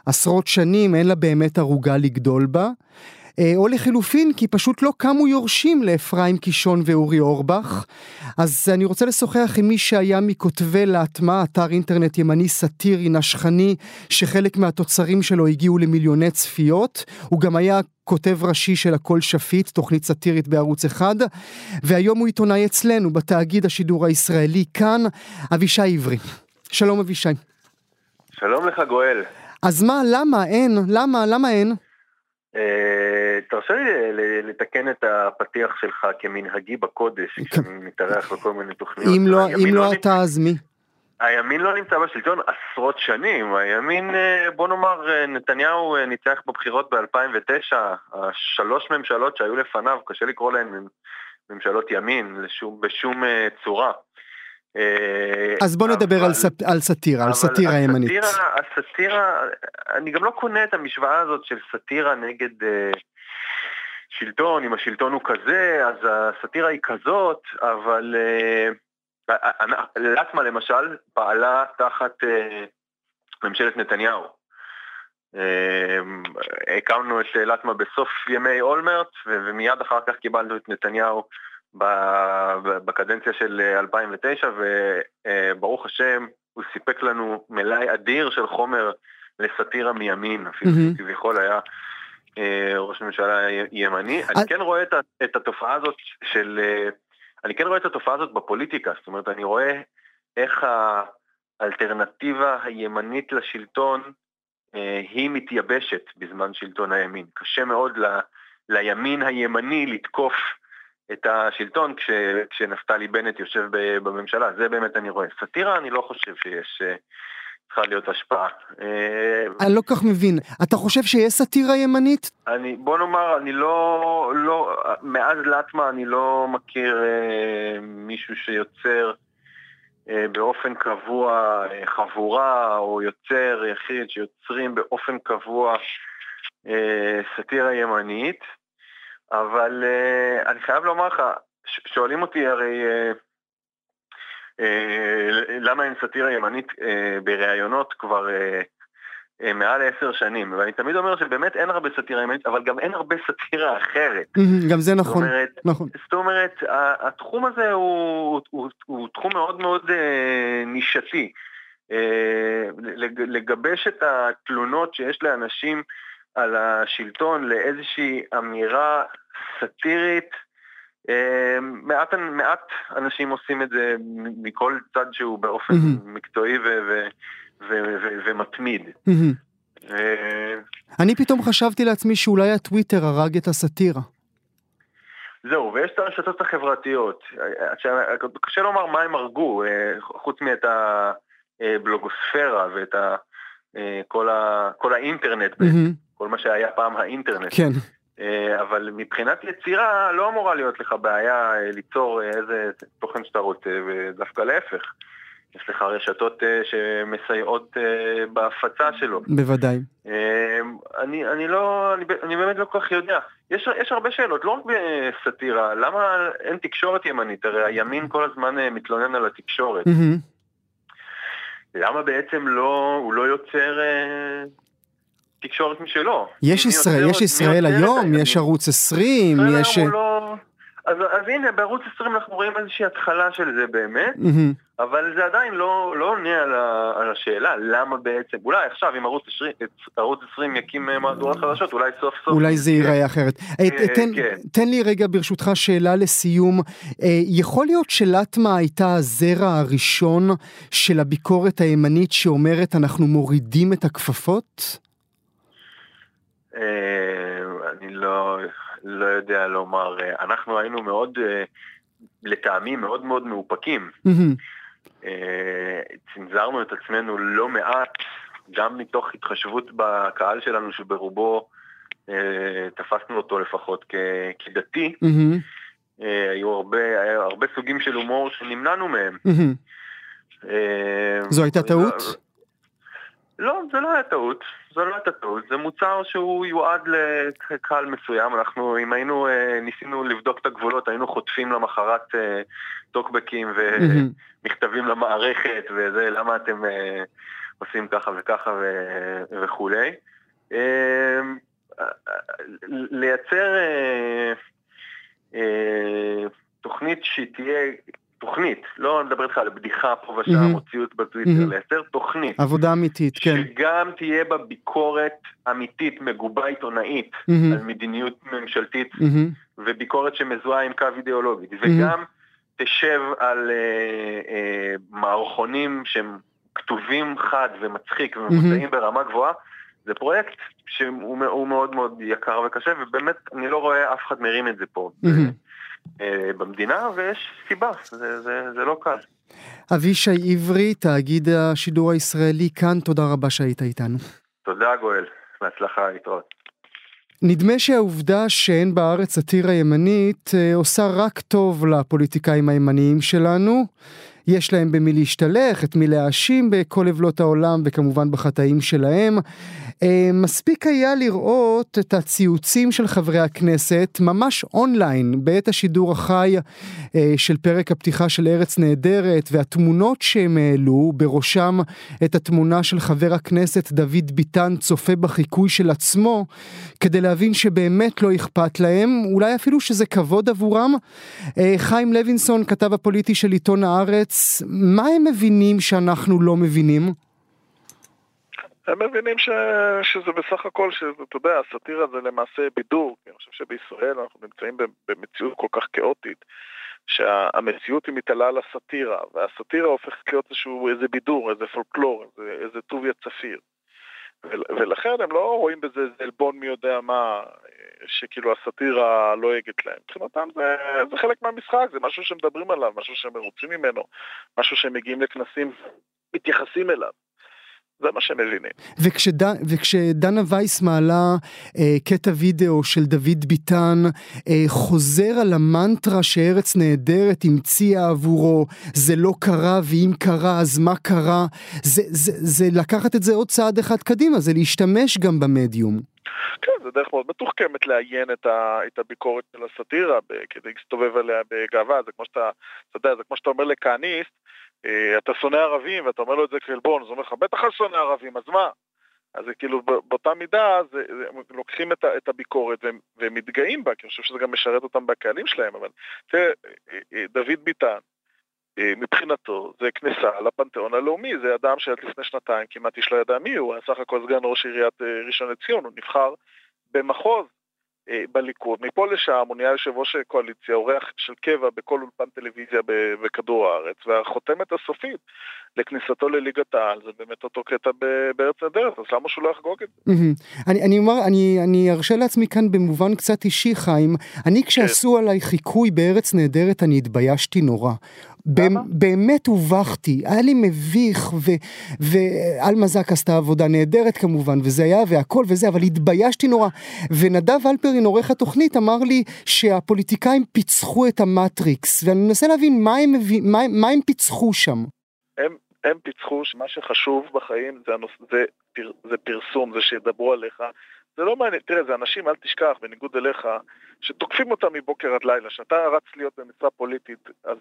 עשרות שנים, אין לה באמת ערוגה לגדול בה? אה, או לחילופין, כי פשוט לא קמו יורשים לאפרים קישון ואורי אורבך. אז אני רוצה לשוחח עם מי שהיה מכותבי להטמע, אתר אינטרנט ימני סאטירי נשכני, שחלק מהתוצרים שלו הגיעו למיליוני צפיות. הוא גם היה כותב ראשי של הכל שפיט, תוכנית סאטירית בערוץ אחד, והיום הוא עיתונאי אצלנו, בתאגיד השידור הישראלי, כאן, אבישי עברי. שלום אבישי. שלום לך גואל. אז מה, למה אין? למה, למה אין? תרשה לי לתקן את הפתיח שלך כמנהגי בקודש, כשאני מתארח בכל מיני תוכניות. אם לא, אם לא נמצא- אתה, אז מי? הימין לא נמצא בשלטון עשרות שנים, הימין, אה, בוא נאמר, אה, נתניהו אה, ניצח בבחירות ב-2009, השלוש ממשלות שהיו לפניו, קשה לקרוא להן ממשלות ימין לשום, בשום צורה. אז בוא נדבר על, סאט- על סאטירה, על אבל סאטירה ימנית. הסאטירה, הסאטירה, אני גם לא קונה את המשוואה הזאת של סאטירה נגד שלטון, אם השלטון הוא כזה, אז הסאטירה היא כזאת, אבל אה, אה, לטמה למשל פעלה תחת אה, ממשלת נתניהו. אה, הקמנו את אה, לטמה בסוף ימי אולמרט, ומיד אחר כך קיבלנו את נתניהו בקדנציה של אה, 2009, וברוך השם, הוא סיפק לנו מלאי אדיר של חומר לסאטירה מימין, אפילו מהמם. שכביכול היה אה, ראש ממשלה ימני. אני כן רואה את את התופעה הזאת של... אה, אני כן רואה את התופעה הזאת בפוליטיקה, זאת אומרת, אני רואה איך האלטרנטיבה הימנית לשלטון אה, היא מתייבשת בזמן שלטון הימין. קשה מאוד ל, לימין הימני לתקוף את השלטון כש, כשנפתלי בנט יושב בממשלה, זה באמת אני רואה. סאטירה אני לא חושב שיש, אה, צריכה להיות השפעה. אני לא כך מבין, אתה חושב שיש סאטירה ימנית? אני, בוא נאמר, אני לא, לא, מאז לטמה אני לא מכיר אה, מישהו שיוצר אה, באופן קבוע אה, חבורה או יוצר יחיד שיוצרים באופן קבוע אה, סאטירה ימנית, אבל אה, אני חייב לומר לך, שואלים אותי הרי אה, אה, למה אין סאטירה ימנית אה, בראיונות כבר אה, אה, מעל עשר שנים, ואני תמיד אומר שבאמת אין הרבה סאטירה ימנית, אבל גם אין הרבה סאטירה אחרת. גם זה נכון, זאת אומרת, נכון. זאת אומרת התחום הזה הוא, הוא, הוא תחום מאוד מאוד אה, נישתי. אה, לגבש את התלונות שיש לאנשים על השלטון לאיזושהי אמירה סאטירית, אה, מעט, מעט אנשים עושים את זה מכל צד שהוא באופן. מקצועי ומתמיד. Mm-hmm. אני פתאום חשבתי לעצמי שאולי הטוויטר הרג את הסאטירה. זהו, ויש את הרשתות החברתיות. קשה לומר מה הם הרגו, חוץ מאת הבלוגוספירה ואת ה, כל, ה, כל האינטרנט, mm-hmm. כל מה שהיה פעם האינטרנט. כן. אבל מבחינת יצירה לא אמורה להיות לך בעיה ליצור איזה תוכן שאתה רוצה, ודווקא להפך. יש לך רשתות שמסייעות בהפצה שלו. בוודאי. אני, אני לא, אני, אני באמת לא כל כך יודע. יש, יש הרבה שאלות, לא רק בסאטירה, למה אין תקשורת ימנית? הרי הימין כל הזמן מתלונן על התקשורת. Mm-hmm. למה בעצם לא, הוא לא יוצר אה, תקשורת משלו? יש ישראל, יש ישראל היום, יש ערוץ 20, יש... לא... אז, אז הנה, בערוץ 20 אנחנו רואים איזושהי התחלה של זה באמת, mm-hmm. אבל זה עדיין לא, לא עונה על, ה, על השאלה, למה בעצם, אולי עכשיו אם ערוץ 20, ערוץ 20 יקים מהדורות חדשות, אולי סוף סוף... אולי זה ייראה אחרת. אה, תן, כן. תן לי רגע ברשותך שאלה לסיום. יכול להיות שלטמה הייתה הזרע הראשון של הביקורת הימנית שאומרת אנחנו מורידים את הכפפות? אני לא... לא יודע לומר, אנחנו היינו מאוד, לטעמי מאוד מאוד מאופקים. צנזרנו את עצמנו לא מעט, גם מתוך התחשבות בקהל שלנו שברובו תפסנו אותו לפחות כדתי. Mm-hmm. היו הרבה, הרבה סוגים של הומור שנמנענו מהם. זו הייתה טעות? לא, זה לא היה טעות, זה לא הייתה טעות, זה מוצר שהוא יועד לקהל מסוים, אנחנו, אם היינו, ניסינו לבדוק את הגבולות, היינו חוטפים למחרת טוקבקים ומכתבים למערכת וזה, למה אתם עושים ככה וככה וכולי. לייצר תוכנית שהיא תהיה תוכנית, לא נדבר איתך על בדיחה פה ושם, mm-hmm. או ציוץ בטוויטר, mm-hmm. לייצר תוכנית. עבודה אמיתית, כן. שגם תהיה בה ביקורת אמיתית, מגובה עיתונאית, mm-hmm. על מדיניות ממשלתית, mm-hmm. וביקורת שמזוהה עם קו אידיאולוגית, mm-hmm. וגם תשב על uh, uh, מערכונים שהם כתובים חד ומצחיק ומבוצעים mm-hmm. ברמה גבוהה. זה פרויקט שהוא מאוד מאוד יקר וקשה, ובאמת אני לא רואה אף אחד מרים את זה פה. Mm-hmm. במדינה, ויש סיבה, זה, זה, זה לא קל. אבישי עברי, תאגיד השידור הישראלי, כאן, תודה רבה שהיית איתנו. תודה גואל, בהצלחה, להתראות. נדמה שהעובדה שאין בארץ סאטירה ימנית עושה רק טוב לפוליטיקאים הימניים שלנו. יש להם במי להשתלח, את מי להאשים בכל עוולות העולם וכמובן בחטאים שלהם. מספיק היה לראות את הציוצים של חברי הכנסת ממש אונליין בעת השידור החי של פרק הפתיחה של ארץ נהדרת והתמונות שהם העלו, בראשם את התמונה של חבר הכנסת דוד ביטן צופה בחיקוי של עצמו, כדי להבין שבאמת לא אכפת להם, אולי אפילו שזה כבוד עבורם. חיים לוינסון, כתב הפוליטי של עיתון הארץ, מה הם מבינים שאנחנו לא מבינים? הם מבינים ש... שזה בסך הכל, שאתה יודע, הסאטירה זה למעשה בידור, כי אני חושב שבישראל אנחנו נמצאים במציאות כל כך כאוטית, שהמציאות היא מתעלה על הסאטירה, והסאטירה הופכת להיות איזשהו, איזה בידור, איזה פולקלור, איזה, איזה טוביה צפיר. ולכן הם לא רואים בזה איזה עלבון מי יודע מה, שכאילו הסאטירה לועגת להם. מבחינתם זה, זה חלק מהמשחק, זה משהו שמדברים עליו, משהו שהם מרוצים ממנו, משהו שהם מגיעים לכנסים, מתייחסים אליו. זה מה שהם מבינים. וכשד, וכשדנה וייס מעלה אה, קטע וידאו של דוד ביטן, אה, חוזר על המנטרה שארץ נהדרת המציאה עבורו, זה לא קרה, ואם קרה אז מה קרה, זה, זה, זה לקחת את זה עוד צעד אחד קדימה, זה להשתמש גם במדיום. כן, זה דרך מאוד מתוחכמת לעיין את, ה, את הביקורת של הסאטירה כדי להסתובב עליה בגאווה, זה כמו שאתה, אתה יודע, זה כמו שאתה אומר לכהניסט, אתה שונא ערבים ואתה אומר לו את זה כעלבון, אז הוא אומר לך, בטח אני שונא ערבים, אז מה? אז זה כאילו באותה מידה, זה, זה, הם לוקחים את, ה, את הביקורת והם, והם מתגאים בה, כי אני חושב שזה גם משרת אותם בקהלים שלהם, אבל תראה, אה, אה, דוד ביטן, מבחינתו זה כניסה לפנתיאון הלאומי, זה אדם שעד לפני שנתיים כמעט איש לא ידע מי הוא, היה סך הכל סגן ראש עיריית ראשון לציון, הוא נבחר במחוז אה, בליכוד. מפה לשם הוא נהיה יושב ראש קואליציה, אורח של קבע בכל אולפן טלוויזיה בכדור הארץ, והחותמת הסופית לכניסתו לליגת העל זה באמת אותו קטע בארץ נהדרת, אז למה שהוא לא יחגוג את זה? אני, אני אומר, אני, אני ארשה לעצמי כאן במובן קצת אישי חיים, אני כשעשו כן. עליי חיקוי בארץ נהדרת אני התביישתי נורא. באמת הובכתי, היה לי מביך, ואלמזק עשתה עבודה נהדרת כמובן, וזה היה והכל וזה, אבל התביישתי נורא. ונדב אלפרין, עורך התוכנית, אמר לי שהפוליטיקאים פיצחו את המטריקס, ואני מנסה להבין מה הם, מה, מה הם פיצחו שם. הם, הם פיצחו שמה שחשוב בחיים זה, הנוס, זה, פר, זה פרסום, זה שידברו עליך. זה לא מעניין, תראה, זה אנשים, אל תשכח, בניגוד אליך, שתוקפים אותם מבוקר עד לילה. כשאתה רץ להיות במשרה פוליטית, אז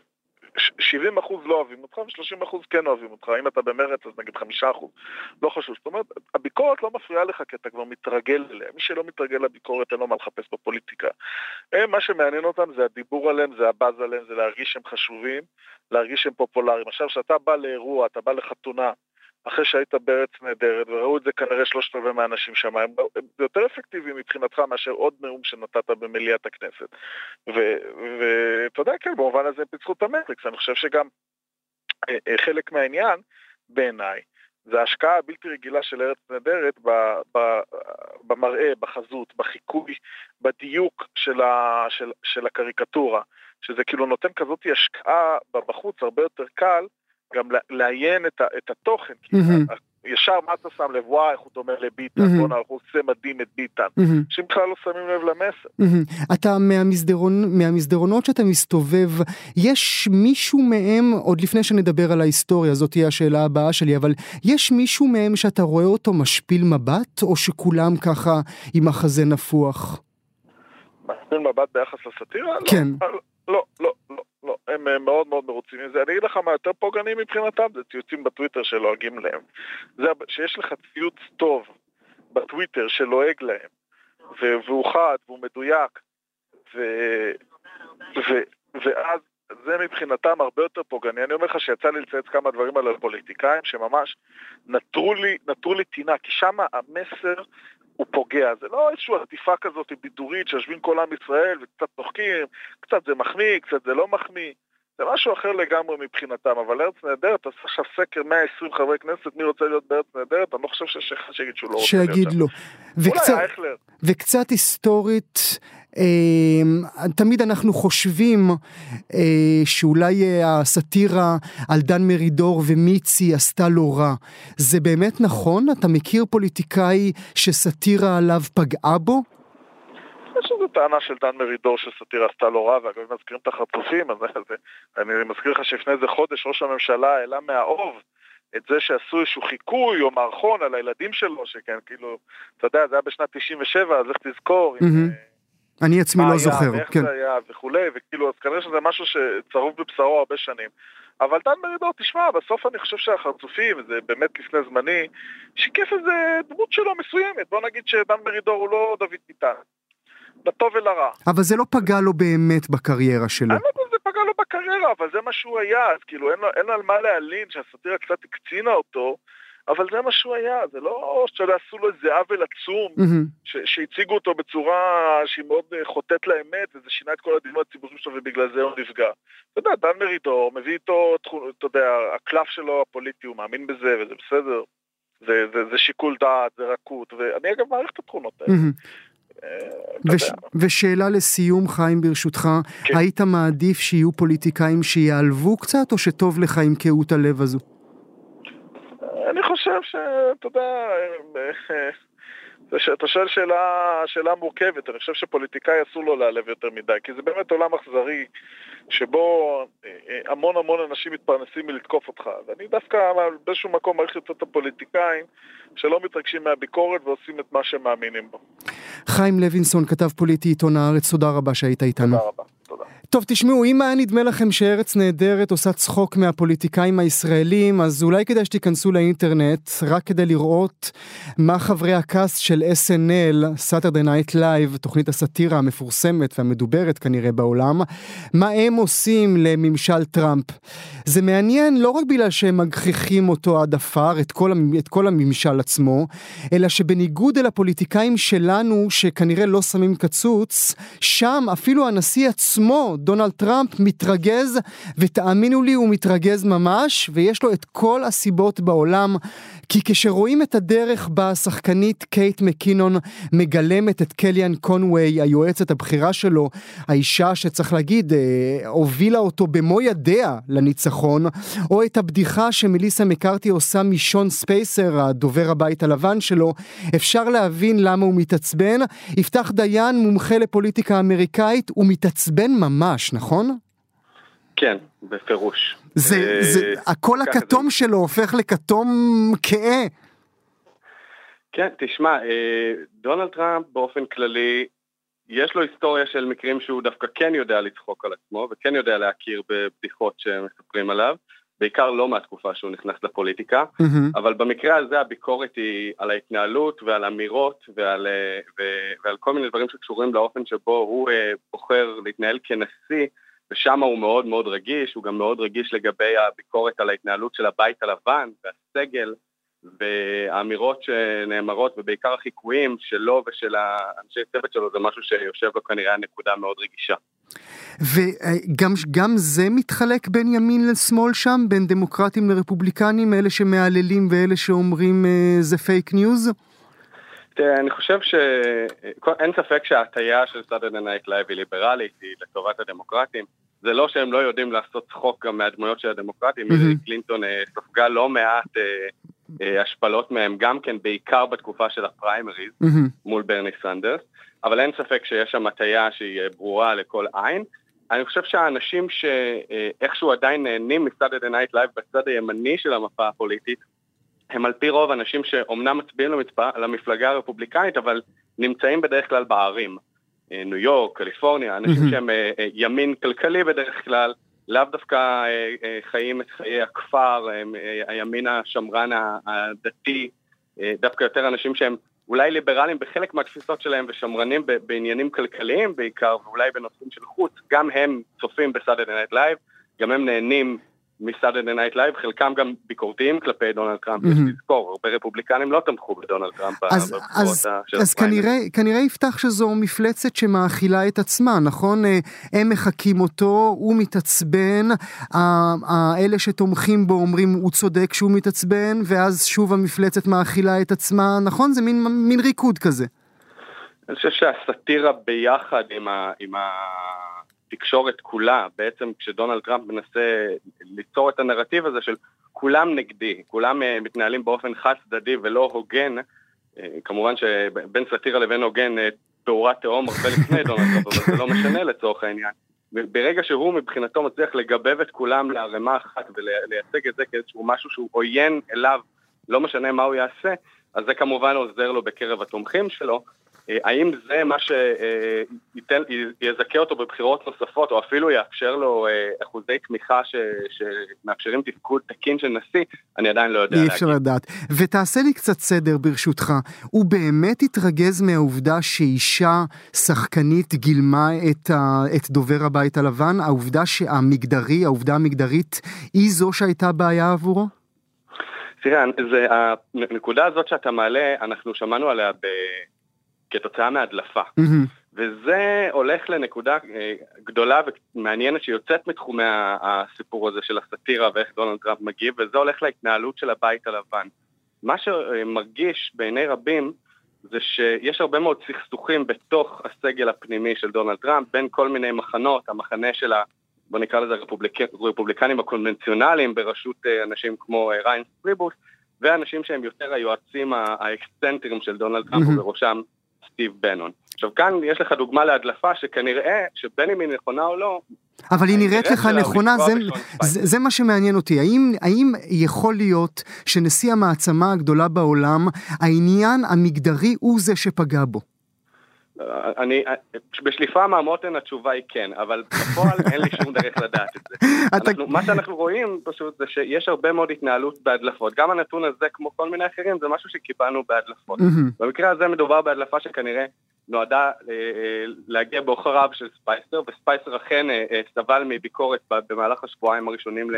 70 אחוז לא אוהבים אותך ו-30 אחוז כן אוהבים אותך, אם אתה במרץ אז נגיד 5 אחוז, לא חשוב. זאת אומרת, הביקורת לא מפריעה לך כי אתה כבר מתרגל אליה. מי שלא מתרגל לביקורת אין לו מה לחפש בפוליטיקה. הם, מה שמעניין אותם זה הדיבור עליהם, זה הבאז עליהם, זה להרגיש שהם חשובים, להרגיש שהם פופולריים. עכשיו, כשאתה בא לאירוע, אתה בא לחתונה, אחרי שהיית בארץ נהדרת, וראו את זה כנראה שלושת רבעי מהאנשים שם, הם, יותר אפקטיביים מבחינתך מאשר עוד נאום שנתת במליאת הכנסת. ואתה יודע, כן, במובן הזה הם פיצחו את המטריקס, אני חושב שגם אה, אה, חלק מהעניין, בעיניי, זה ההשקעה הבלתי רגילה של ארץ נהדרת במראה, בחזות, בחיקוי, בדיוק של, ה, של, של הקריקטורה, שזה כאילו נותן כזאת השקעה בחוץ הרבה יותר קל גם לעיין את, את התוכן, כי ישר מה אתה שם לב, וואי, איך הוא דומה לביטן, בואנה, הוא עושה מדהים את ביטן, שהם בכלל לא שמים לב למסר. אתה מהמסדרון, מהמסדרונות שאתה מסתובב, יש מישהו מהם, עוד לפני שנדבר על ההיסטוריה, זאת תהיה השאלה הבאה שלי, אבל יש מישהו מהם שאתה רואה אותו משפיל מבט, או שכולם ככה עם החזה נפוח? משפיל מבט ביחס לסאטירה? כן. לא, לא, לא, לא. לא, הם מאוד מאוד מרוצים מזה. אני אגיד לך מה יותר פוגעני מבחינתם, זה ציוצים בטוויטר שלועגים להם. זה שיש לך ציוץ טוב בטוויטר שלועג להם, והוא חד והוא מדויק, ו... ו... ואז זה מבחינתם הרבה יותר פוגעני. אני אומר לך שיצא לי לצייץ כמה דברים על הפוליטיקאים שממש נטרו לי, נטרו לי טינה, כי שם המסר הוא פוגע. זה לא איזושהי עטיפה כזאת בידורית שיושבים כל עם ישראל וקצת צוחקים, קצת זה מחמיא, קצת זה לא מחמיא. זה משהו אחר לגמרי מבחינתם, אבל ארץ נהדרת, תעשה עכשיו סקר 120 חברי כנסת, מי רוצה להיות בארץ נהדרת? אני לא חושב שיש אחד שיגיד שהוא לא רוצה להיות שם. שיגיד לא. וקצת. וקצת היסטורית, תמיד אנחנו חושבים אה, שאולי אה, הסאטירה על דן מרידור ומיצי עשתה לו רע. זה באמת נכון? אתה מכיר פוליטיקאי שסאטירה עליו פגעה בו? יש איזו טענה של דן מרידור שסאטירה עשתה לו רע, ואגב, אם מזכירים את החטופים, אז אני מזכיר לך שלפני איזה חודש ראש הממשלה העלה מהאוב את זה שעשו איזשהו חיקוי או מערכון על הילדים שלו, שכן, כאילו, אתה יודע, זה היה בשנת 97, אז איך תזכור. Mm-hmm. אני עצמי לא זוכר, ואיך כן. זה היה וכולי, וכאילו, אז כנראה שזה משהו שצרוב בבשרו הרבה שנים. אבל דן מרידור, תשמע, בסוף אני חושב שהחרצופים, זה באמת לפני זמני, שיקף איזה דמות שלו מסוימת. בוא נגיד שדן מרידור הוא לא דוד ביטן. לטוב ולרע. אבל זה לא פגע לו באמת בקריירה שלו. אני לא יודע אם זה פגע לו בקריירה, אבל זה מה שהוא היה, אז כאילו אין אין על מה להלין שהסאטירה קצת הקצינה אותו, אבל זה מה שהוא היה, זה לא שאתה יודע, עשו לו איזה עוול עצום, mm-hmm. שהציגו אותו בצורה שהיא מאוד אה, חוטאת לאמת, וזה שינה את כל הדיונים הציבוריים שלו ובגלל זה הוא נפגע. אתה יודע, דן מרידור מביא איתו, אתה יודע, הקלף שלו הפוליטי, הוא מאמין בזה וזה בסדר. זה, זה, זה שיקול דעת, זה רכות, ואני אגב מעריך את התכונות האלה. Mm-hmm. וש, ושאלה לסיום חיים ברשותך, כן. היית מעדיף שיהיו פוליטיקאים שיעלבו קצת או שטוב לך עם קהות הלב הזו? אני חושב שאתה יודע, אתה שואל שאלה, שאלה מורכבת, אני חושב שפוליטיקאי אסור לו להיעלב יותר מדי, כי זה באמת עולם אכזרי שבו המון המון אנשים מתפרנסים מלתקוף אותך, ואני דווקא באיזשהו מקום מעריך יותר את הפוליטיקאים שלא מתרגשים מהביקורת ועושים את מה שהם מאמינים בו. חיים לוינסון, כתב פוליטי עיתון הארץ, תודה רבה שהיית איתנו. תודה רבה. טוב, תשמעו, אם היה נדמה לכם שארץ נהדרת עושה צחוק מהפוליטיקאים הישראלים, אז אולי כדאי שתיכנסו לאינטרנט, רק כדי לראות מה חברי הקאסט של SNL, Saturday Night Live, תוכנית הסאטירה המפורסמת והמדוברת כנראה בעולם, מה הם עושים לממשל טראמפ. זה מעניין לא רק בגלל שהם מגחיכים אותו עד עפר, את, את כל הממשל עצמו, אלא שבניגוד אל הפוליטיקאים שלנו, שכנראה לא שמים קצוץ, שם אפילו הנשיא עצמו, דונלד טראמפ מתרגז, ותאמינו לי הוא מתרגז ממש, ויש לו את כל הסיבות בעולם, כי כשרואים את הדרך בה השחקנית קייט מקינון מגלמת את קליאן קונווי, היועצת הבכירה שלו, האישה שצריך להגיד, אה, הובילה אותו במו ידיה לניצחון, או את הבדיחה שמליסה מקארתי עושה משון ספייסר, הדובר הבית הלבן שלו, אפשר להבין למה הוא מתעצבן. יפתח דיין, מומחה לפוליטיקה אמריקאית, הוא מתעצבן ממש, נכון? כן, בפירוש. זה, זה, הקול הכתום שלו הופך לכתום כהה. כן, תשמע, דונלד טראמפ באופן כללי, יש לו היסטוריה של מקרים שהוא דווקא כן יודע לצחוק על עצמו, וכן יודע להכיר בבדיחות שמספרים עליו, בעיקר לא מהתקופה שהוא נכנס לפוליטיקה, mm-hmm. אבל במקרה הזה הביקורת היא על ההתנהלות ועל אמירות ועל, ו, ועל כל מיני דברים שקשורים לאופן שבו הוא בוחר להתנהל כנשיא, ושם הוא מאוד מאוד רגיש, הוא גם מאוד רגיש לגבי הביקורת על ההתנהלות של הבית הלבן והסגל, והאמירות שנאמרות, ובעיקר החיקויים שלו ושל האנשי צוות שלו, זה משהו שיושב לו כנראה על נקודה מאוד רגישה. וגם זה מתחלק בין ימין לשמאל שם, בין דמוקרטים לרפובליקנים, אלה שמהללים ואלה שאומרים זה fake news? תראה, אני חושב שאין ספק שההטייה של Saturday Night Live היא ליברלית, היא לטובת הדמוקרטים. זה לא שהם לא יודעים לעשות צחוק גם מהדמויות של הדמוקרטים, mm-hmm. קלינטון ספגה לא מעט השפלות מהם, גם כן בעיקר בתקופה של הפריימריז mm-hmm. מול ברני סנדרס, אבל אין ספק שיש שם הטייה שהיא ברורה לכל עין. אני חושב שהאנשים שאיכשהו עדיין נהנים מ Saturday Night Live בצד הימני של המפה הפוליטית, הם על פי רוב אנשים שאומנם מצביעים למצפה, למפלגה הרפובליקנית, אבל נמצאים בדרך כלל בערים. ניו יורק, קליפורניה, אנשים mm-hmm. שהם ימין כלכלי בדרך כלל, לאו דווקא חיים את חיי הכפר, הימין השמרן הדתי, דווקא יותר אנשים שהם אולי ליברליים בחלק מהתפיסות שלהם ושמרנים בעניינים כלכליים בעיקר, ואולי בנושאים של חוץ, גם הם צופים ב Saturday Night Live, גם הם נהנים מ Saturday Night Live, חלקם גם ביקורתיים כלפי דונלד טראמפ, יש לזכור, הרבה רפובליקנים לא תמכו בדונלד טראמפ בבחירות של אז כנראה, כנראה יפתח שזו מפלצת שמאכילה את עצמה, נכון? הם מחקים אותו, הוא מתעצבן, אלה שתומכים בו אומרים הוא צודק שהוא מתעצבן, ואז שוב המפלצת מאכילה את עצמה, נכון? זה מין, מין ריקוד כזה. אני חושב שהסאטירה ביחד עם ה... עם ה... התקשורת כולה, בעצם כשדונלד טראמפ מנסה ליצור את הנרטיב הזה של כולם נגדי, כולם uh, מתנהלים באופן חד צדדי ולא הוגן, uh, כמובן שבין סאטירה לבין הוגן uh, פעורה תהום הרבה לפני דונלד טראמפ, אבל זה לא משנה לצורך העניין. ברגע שהוא מבחינתו מצליח לגבב את כולם לערימה אחת ולייצג את זה כאיזשהו משהו שהוא עוין אליו, לא משנה מה הוא יעשה, אז זה כמובן עוזר לו בקרב התומכים שלו, האם זה מה שיזכה אותו בבחירות נוספות, או אפילו יאפשר לו אחוזי תמיכה ש... שמאפשרים תפקוד תקין של נשיא, אני עדיין לא יודע להגיד. אי אפשר לדעת. ותעשה לי קצת סדר ברשותך, הוא באמת התרגז מהעובדה שאישה שחקנית גילמה את, ה... את דובר הבית הלבן? העובדה שהמגדרי, העובדה המגדרית, היא זו שהייתה בעיה עבורו? תראה, זה, הנקודה הזאת שאתה מעלה, אנחנו שמענו עליה ב... כתוצאה מהדלפה. Mm-hmm. וזה הולך לנקודה גדולה ומעניינת שיוצאת מתחומי הסיפור הזה של הסאטירה ואיך דונלד טראמפ מגיב, וזה הולך להתנהלות של הבית הלבן. מה שמרגיש בעיני רבים זה שיש הרבה מאוד סכסוכים בתוך הסגל הפנימי של דונלד טראמפ, בין כל מיני מחנות, המחנה של ה... בוא נקרא לזה הרפובליק... הרפובליקנים הקונבנציונליים בראשות אנשים כמו ריינס פריבוס, ואנשים שהם יותר היועצים האקסצנטריים של דונלד טראמפ. ובראשם סטיב בנון. עכשיו כאן יש לך דוגמה להדלפה שכנראה, שבין אם היא נכונה או לא, אבל היא נראית לך נכונה, זה, זה, זה מה שמעניין אותי. האם, האם יכול להיות שנשיא המעצמה הגדולה בעולם, העניין המגדרי הוא זה שפגע בו? אה, אני, בשליפה מהמותן התשובה היא כן, אבל בפועל אין לי שום דרך לדעת את זה. אנחנו, מה שאנחנו רואים פשוט זה שיש הרבה מאוד התנהלות בהדלפות. גם הנתון הזה, כמו כל מיני אחרים, זה משהו שקיבלנו בהדלפות. במקרה הזה מדובר בהדלפה שכנראה נועדה אה, להגיע בעוכריו של ספייסר, וספייסר אכן אה, אה, סבל מביקורת במהלך השבועיים הראשונים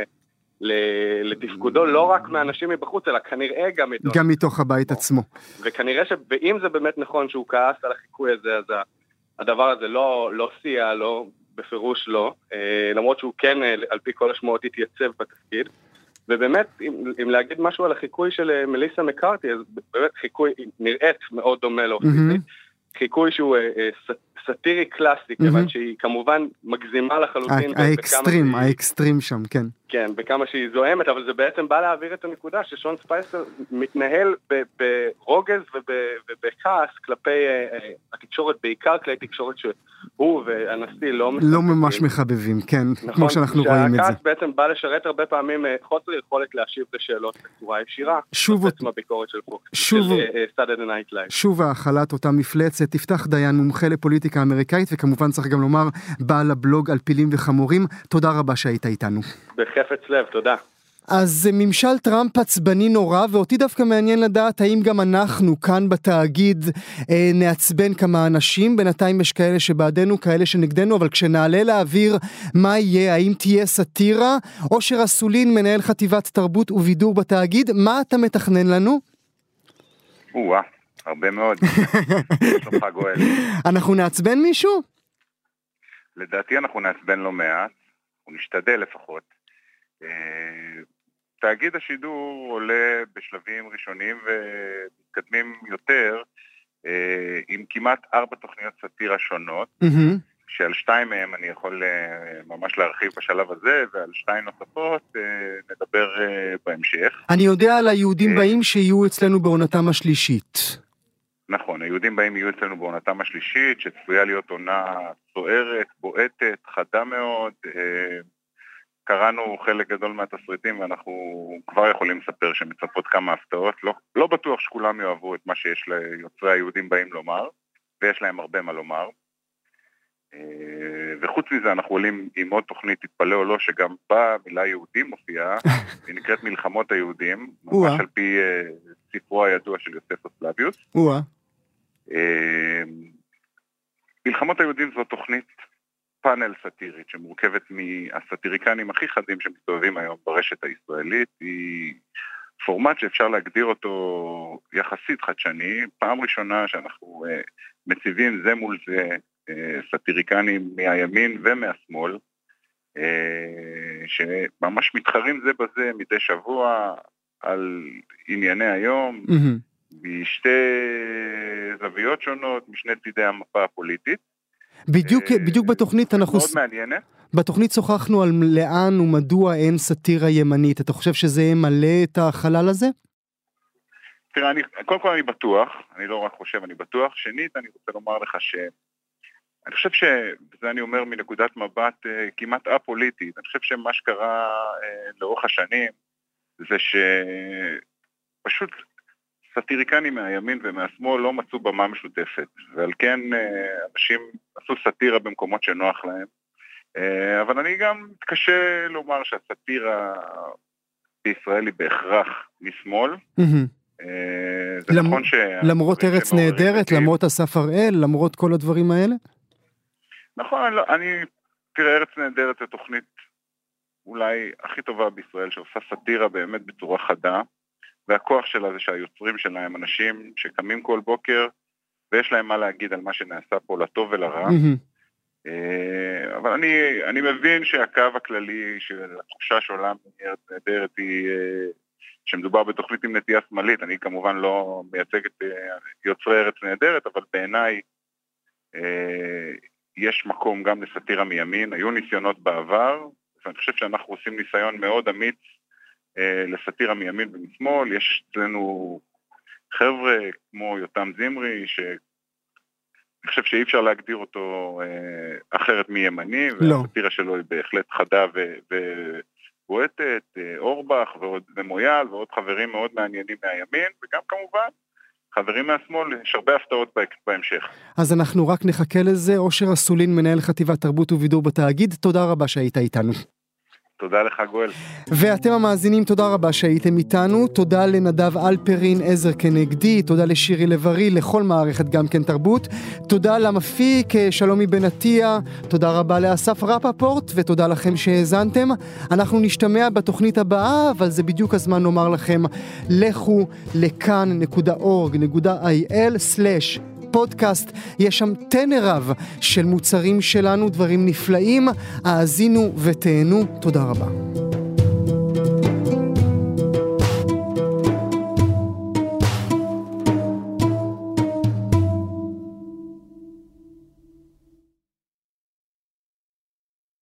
לתפקודו, לא רק מאנשים מבחוץ, אלא כנראה גם מדונלד. גם מתוך הבית עצמו. וכנראה ש... ואם זה באמת נכון שהוא כעס על החיקוי הזה, אז הדבר הזה לא, לא סייע לו, בפירוש לא, אה, למרות שהוא כן, אה, על פי כל השמועות, התייצב בתפקיד. ובאמת, אם, אם להגיד משהו על החיקוי של אה, מליסה מקארתי, אז באמת חיקוי, נראית מאוד דומה לו מהמם. חיקוי שהוא אה, אה, סאטירי קלאסי, מהמם. כיוון שהיא כמובן מגזימה לחלוטין. האקסטרים, שהיא- האקסטרים שם, כן. כן, בכמה שהיא זועמת, אבל זה בעצם בא להעביר את הנקודה ששון ספייסר מתנהל ברוגז וב- ובכעס כלפי אה, התקשורת, בעיקר כלי תקשורת שהוא והנשיא לא לא ממש מחבבים, כן, כמו שאנחנו רואים את זה. שהכעס בעצם בא לשרת הרבה פעמים אה, חוסר יכולת להשיב לשאלות בצורה ישירה. שוב זאת בעצם הביקורת של פוקס, שוב- של Saturday Night Live. שוב האכלת אותה מפלצת, תפתח דיין מומחה לפוליטיקה אמריקאית, וכמובן צריך גם לומר, בעל הבלוג על פילים וחמורים, תודה רבה שהיית איתנו. בחפץ לב, תודה. אז ממשל טראמפ עצבני נורא, ואותי דווקא מעניין לדעת האם גם אנחנו כאן בתאגיד אה, נעצבן כמה אנשים. בינתיים יש כאלה שבעדנו, כאלה שנגדנו, אבל כשנעלה לאוויר מה יהיה, האם תהיה סאטירה? אושר אסולין, מנהל חטיבת תרבות ובידור בתאגיד, מה אתה מתכנן לנו? או-אה, הרבה מאוד. שלומך גואל. *laughs* אנחנו נעצבן מישהו? לדעתי אנחנו נעצבן לא מעט, אנחנו נשתדל לפחות. אה, תאגיד השידור עולה בשלבים ראשונים ומתקדמים יותר, אה, עם כמעט ארבע תוכניות סאטירה שונות, מהמם. שעל שתיים מהם אני יכול אה, ממש להרחיב בשלב הזה, ועל שתיים נוספות נדבר בהמשך. אני יודע על היהודים באים שיהיו אצלנו בעונתם השלישית. נכון, היהודים באים יהיו אצלנו בעונתם השלישית, שצפויה להיות עונה סוערת, בועטת, חדה מאוד. אה, קראנו חלק גדול מהתסריטים ואנחנו כבר יכולים לספר שמצפות כמה הפתעות. לא, לא בטוח שכולם יאהבו את מה שיש ליוצרי היהודים באים לומר, ויש להם הרבה מה לומר. אה, וחוץ מזה אנחנו עולים עם עוד תוכנית, תתפלא או לא, שגם בה המילה יהודים מופיעה, *laughs* היא נקראת מלחמות היהודים. ממש על פי אה, ספרו הידוע של יוספוס פלביוס. אה, מלחמות היהודים זו תוכנית פאנל סאטירית שמורכבת מהסאטיריקנים הכי חדים שמסתובבים היום ברשת הישראלית. היא פורמט שאפשר להגדיר אותו יחסית חדשני. פעם ראשונה שאנחנו אה, מציבים זה מול זה אה, סאטיריקנים מהימין ומהשמאל, אה, שממש מתחרים זה בזה מדי שבוע על ענייני היום. מהמם. משתי זוויות שונות, משני צידי המפה הפוליטית. בדיוק, בדיוק בתוכנית אנחנו... מאוד מעניינת. בתוכנית שוחחנו על לאן ומדוע אין סאטירה ימנית. אתה חושב שזה ימלא את החלל הזה? תראה, אני, קודם כל אני בטוח, אני לא רק חושב, אני בטוח. שנית, אני רוצה לומר לך ש... אני חושב ש... וזה אני אומר מנקודת מבט אה, כמעט א-פוליטית, אני חושב שמה שקרה אה, לאורך השנים זה שפשוט סאטיריקנים מהימין ומהשמאל לא מצאו במה משותפת, ועל כן אה, אנשים עשו סאטירה במקומות שנוח להם. אה, אבל אני גם מתקשה לומר שהסאטירה בישראל היא בהכרח משמאל. אה, זה למ- נכון ש... למרות ארץ נהדרת, למרות אסף הראל, למרות כל הדברים האלה? נכון, אני, לא- אני... תראה, ארץ נהדרת זו תוכנית אולי הכי טובה בישראל, שעושה סאטירה באמת בצורה חדה, והכוח שלה זה שהיוצרים שלה הם אנשים שקמים כל בוקר ויש להם מה להגיד על מה שנעשה פה לטוב ולרע. אה, אבל אני, אני מבין שהקו הכללי של התחושה שעולה מארץ נהדרת היא אה, שמדובר בתוכנית עם נטייה שמאלית, אני כמובן לא מייצג את אה, יוצרי ארץ נהדרת, אבל בעיניי יש מקום גם לסאטירה מימין, היו ניסיונות בעבר, ואני חושב שאנחנו עושים ניסיון מאוד אמיץ לסאטירה מימין ומשמאל, יש אצלנו חבר'ה כמו יותם זמרי, שאני חושב שאי אפשר להגדיר אותו אה, אחרת מימני, לא. והסאטירה שלו היא בהחלט חדה ובועטת, אה, אורבך ועוד ומויאל ועוד חברים מאוד מעניינים מהימין, וגם כמובן חברים מהשמאל, יש הרבה הפתעות בהמשך. אז אנחנו רק נחכה לזה. אושר אסולין, מנהל חטיבת תרבות ובידור בתאגיד, תודה רבה שהיית איתנו. תודה לך גואל. ואתם המאזינים, תודה רבה שהייתם איתנו. תודה לנדב אלפרין, עזר כנגדי, תודה לשירי לב-ארי, לכל מערכת גם כן תרבות. תודה למפיק שלומי בן עטיה, תודה רבה לאסף רפפורט, ותודה לכם שהאזנתם. אנחנו נשתמע בתוכנית הבאה, אבל זה בדיוק הזמן לומר לכם, לכו לכאן.org.il/ פודקאסט, יש שם טנר רב של מוצרים שלנו, דברים נפלאים. האזינו ותהנו, תודה רבה.